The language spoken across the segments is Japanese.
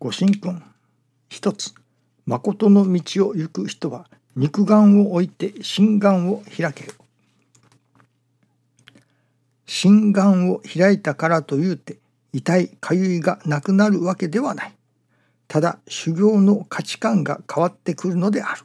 ご神君。一つ誠の道を行く人は肉眼を置いて心眼を開けよ。心眼を開いたからというて痛いかゆいがなくなるわけではない。ただ修行の価値観が変わってくるのである。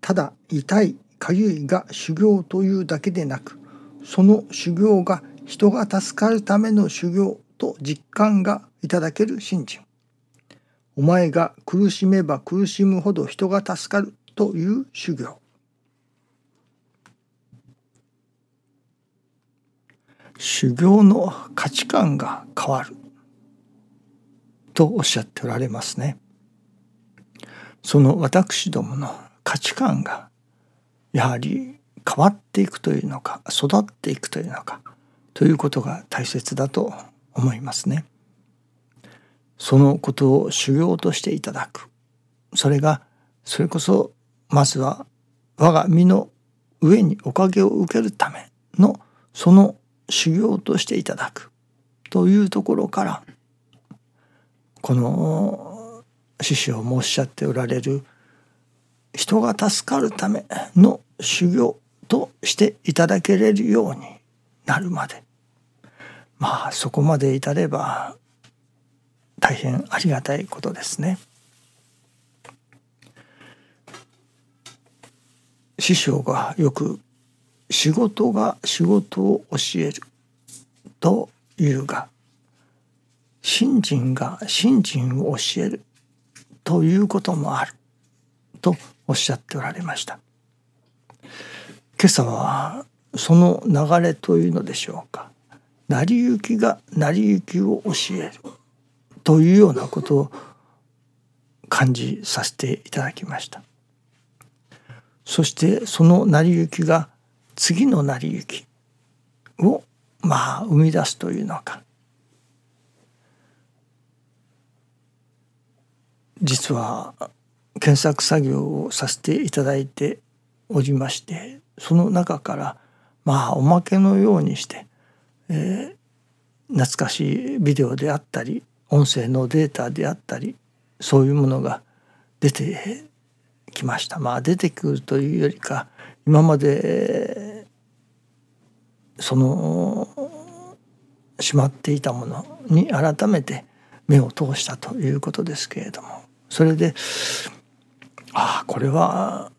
ただ痛いかゆいが修行というだけでなくその修行が人が助かるための修行と実感がいただける信心お前が苦しめば苦しむほど人が助かるという修行修行の価値観が変わるとおっしゃっておられますね。その私どもの価値観がやはり変わっていくというのか育っていくというのかということが大切だと思いますね。そのことを修行としていただく。それがそれこそまずは我が身の上におかげを受けるためのその修行としていただく。というところからこの師匠もおっしゃっておられる人が助かるための修行としていただけれるようになるまで。まあそこまで至れば大変ありがたいことですね。師匠がよく仕事が仕事を教えるというが信心が信心を教えるということもあるとおっしゃっておられました。今朝はその流れというのでしょうか。成り行きが成り行きを教える。というようなことを感じさせていただきました。そしてその成り行きが次の成り行きをまあ生み出すというのか。実は検索作業をさせていただいておりましてその中からまあおまけのようにして、えー、懐かしいビデオであったり音声のデータであったりそういうものが出てきました。まあ出てくるというよりか今までそのしまっていたものに改めて目を通したということですけれども。それでああこれは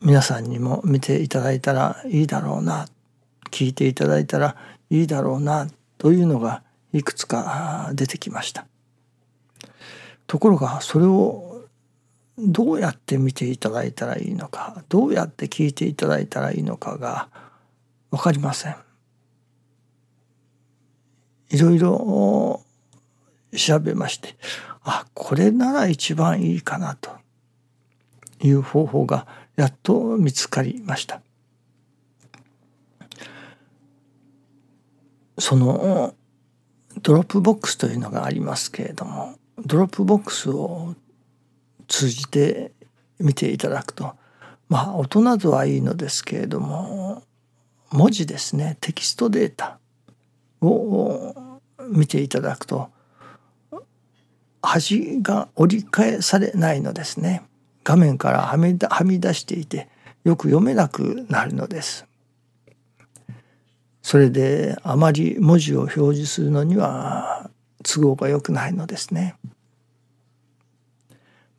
皆さんにも見ていただいたらいいだろうな。聞いていただいたらいいだろうな。というのがいくつか出てきました。ところがそれをどうやって見ていただいたらいいのかどうやって聞いていただいたらいいのかが分かりません。いろいろ調べましてあこれなら一番いいかなという方法がやっと見つかりました。そのドロップボックスというのがありますけれどもドロップボックスを通じて見ていただくとまあ音などはいいのですけれども文字ですねテキストデータを見ていただくと端が折り返されないのですね。画面からはみ出していてよく読めなくなるのです。それであまり文字を表示するのには都合が良くないのですね。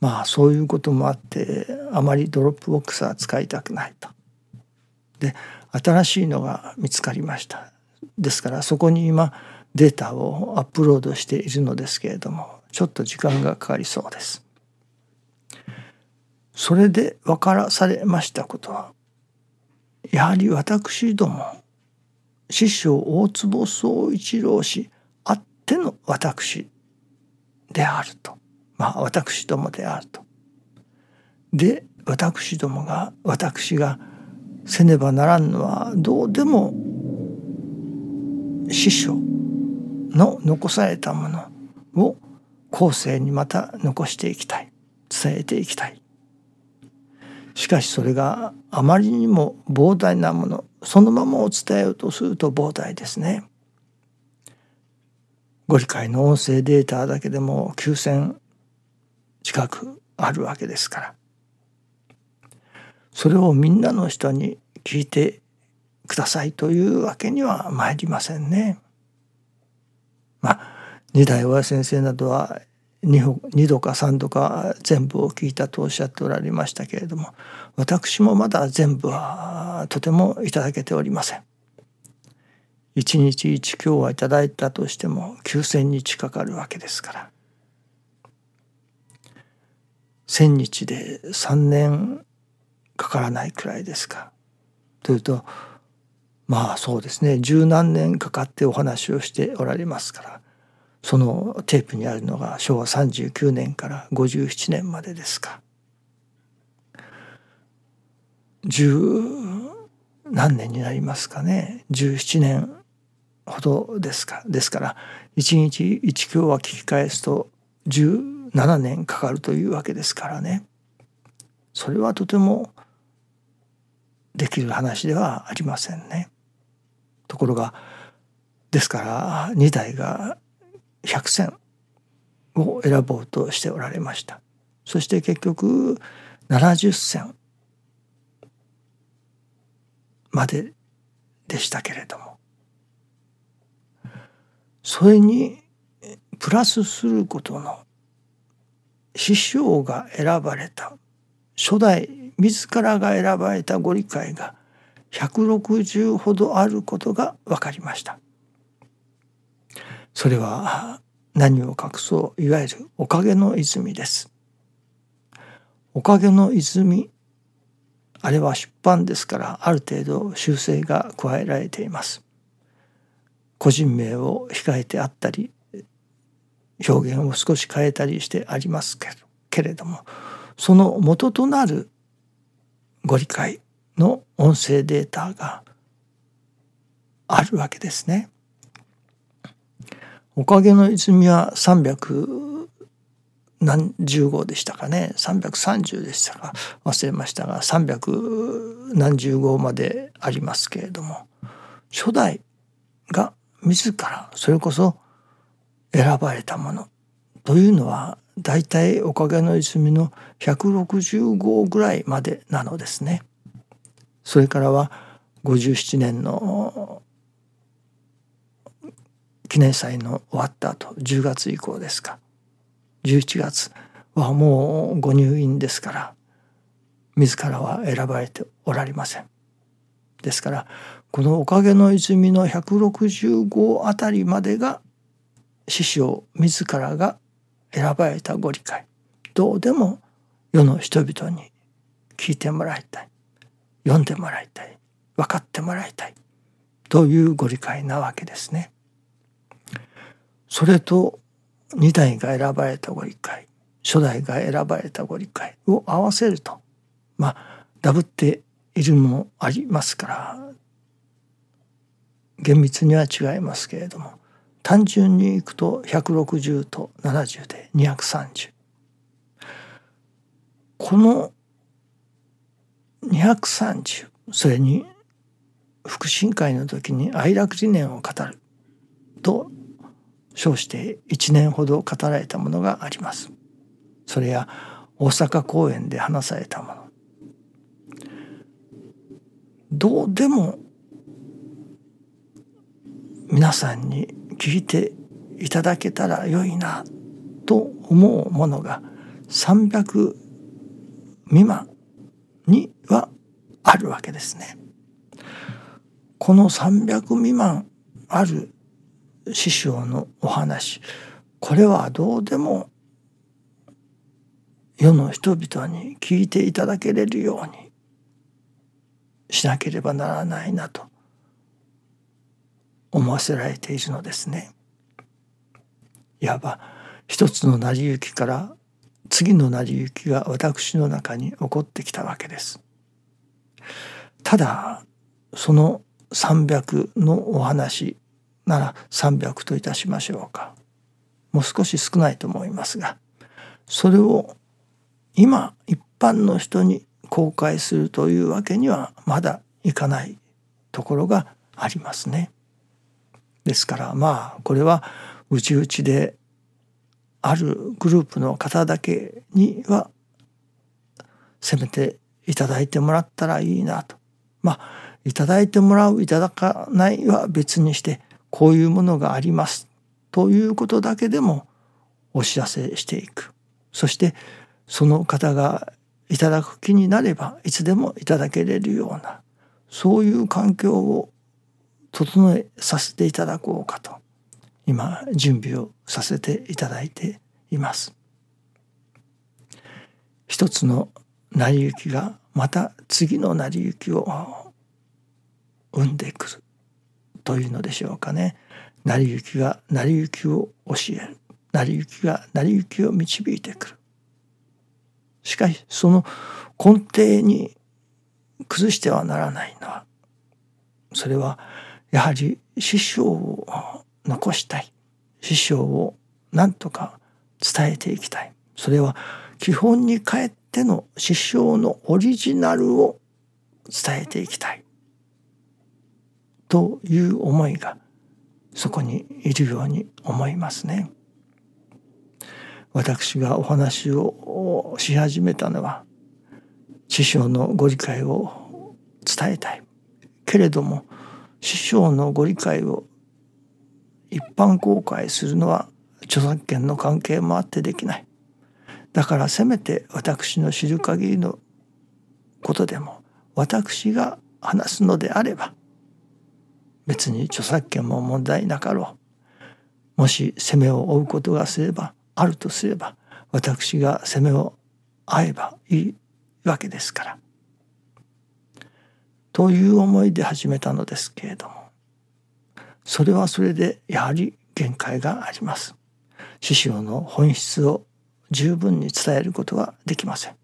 まあそういうこともあってあまりドロップボックスは使いたくないと。で新しいのが見つかりました。ですからそこに今データをアップロードしているのですけれどもちょっと時間がかかりそうです。それで分からされましたことはやはり私ども師匠大坪宗一郎氏あっての私であると。まあ私どもであると。で私どもが私がせねばならんのはどうでも師匠の残されたものを後世にまた残していきたい。伝えていきたい。しかしそれがあまりにも膨大なものそのままを伝えようとすると膨大ですねご理解の音声データだけでも9,000近くあるわけですからそれをみんなの人に聞いてくださいというわけには参りませんね。まあ二代親先生などは 2, 度か3度か全部を聞いたとおっしゃっておられましたけれども私もまだ全部はとてもいただけておりません。一日一今日はいただいたとしても9,000日かかるわけですから1,000日で3年かからないくらいですか。というとまあそうですね十何年かかってお話をしておられますからそのテープにあるのが昭和39年から57年までですか。十何年になりますかね17年ほどですかですから一日一教は聞き返すと17年かかるというわけですからねそれはとてもできる話ではありませんね。ところがですから2代が100選を選ぼうとしておられました。そして結局70選まででしたけれどもそれにプラスすることの師匠が選ばれた初代自らが選ばれたご理解が160ほどあることが分かりました。それは何を隠そういわゆるおかげの泉です。おかげの泉あれは出版ですからある程度修正が加えられています。個人名を控えてあったり表現を少し変えたりしてありますけれどもその元となるご理解の音声データがあるわけですね。おかげの泉は300何十号でしたかね。330でしたか。忘れましたが300何十号までありますけれども。初代が自らそれこそ選ばれたものというのは大体おかげの泉の160号ぐらいまでなのですね。それからは57年の記念祭の終わった後10月以降ですか。11月はもうご入院ですから自らは選ばれておられません。ですからこのおかげの泉の165あたりまでが師匠自らが選ばれたご理解。どうでも世の人々に聞いてもらいたい。読んでもらいたい。分かってもらいたい。というご理解なわけですね。それと二代が選ばれたご理解初代が選ばれたご理解を合わせると。まあダブっているもありますから厳密には違いますけれども単純にいくと160と70で230この230それに福神会の時に愛楽理念を語ると称して1年ほど語られたものがあります。それや大阪公演で話されたもの。どうでも皆さんに聞いていただけたらよいなと思うものが300未満にはあるわけですね。この300未満ある師匠のお話これはどうでも世の人々に聞いていただけれるようにしなければならないなと思わせられているのですね。いわば一つの成り行きから次の成り行きが私の中に起こってきたわけです。ただその300のお話なら300といたしましょうかもう少し少ないと思いますがそれを今一般の人に公開するというわけにはまだいかないところがありますね。ですからまあこれは内々であるグループの方だけにはせめていただいてもらったらいいなとまあいただいてもらういただかないは別にしてこういうものがありますということだけでもお知らせしていくそしてその方がいただく気になればいつでもいただけれるようなそういう環境を整えさせていただこうかと今準備をさせていただいています。一つの成り行きがまた次の成り行きを生んでくるというのでしょうかね。成り行きが成り行きを教える成り行きが成り行きを導いてくる。しかしその根底に崩してはならないのはそれはやはり師匠を残したい師匠を何とか伝えていきたいそれは基本に帰っての師匠のオリジナルを伝えていきたいという思いがそこにいるように思いますね。私がお話をし始めたのは師匠のご理解を伝えたいけれども師匠のご理解を一般公開するのは著作権の関係もあってできないだからせめて私の知る限りのことでも私が話すのであれば別に著作権も問題なかろうもし責めを負うことがすればあるとすれば私が責めを合えばいいわけですから。という思いで始めたのですけれどもそれはそれでやはり限界があります。師匠の本質を十分に伝えることはできません。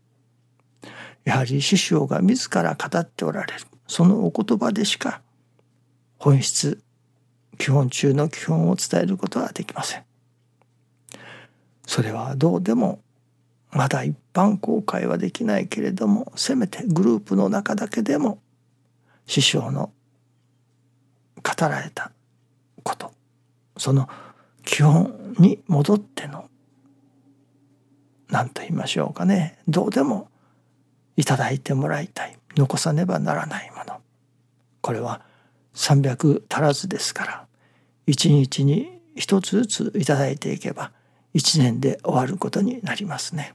やはり師匠が自ら語っておられるそのお言葉でしか本質基本中の基本を伝えることはできません。それはどうでもまだ一般公開はできないけれどもせめてグループの中だけでも師匠の語られたことその基本に戻っての何と言いましょうかね。どうでもいただいてもらいたい。残さねばならないもの。これは300足らずですから一日に一つずついただいていけば1年で終わることになりますね。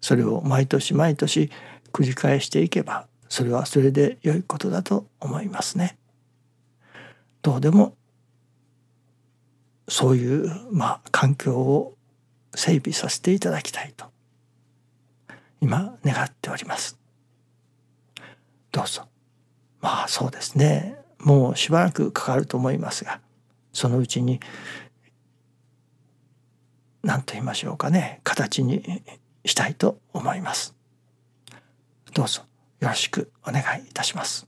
それを毎年毎年繰り返していけばそれはそれで良いことだと思いますね。どうでもそういうまあ環境を整備させていただきたいと今願っております。どうぞまあそうですね。もうしばらくかかると思いますがそのうちに何と言いましょうかね形にしたいと思います。どうぞよろしくお願いいたします。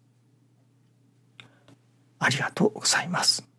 ありがとうございます。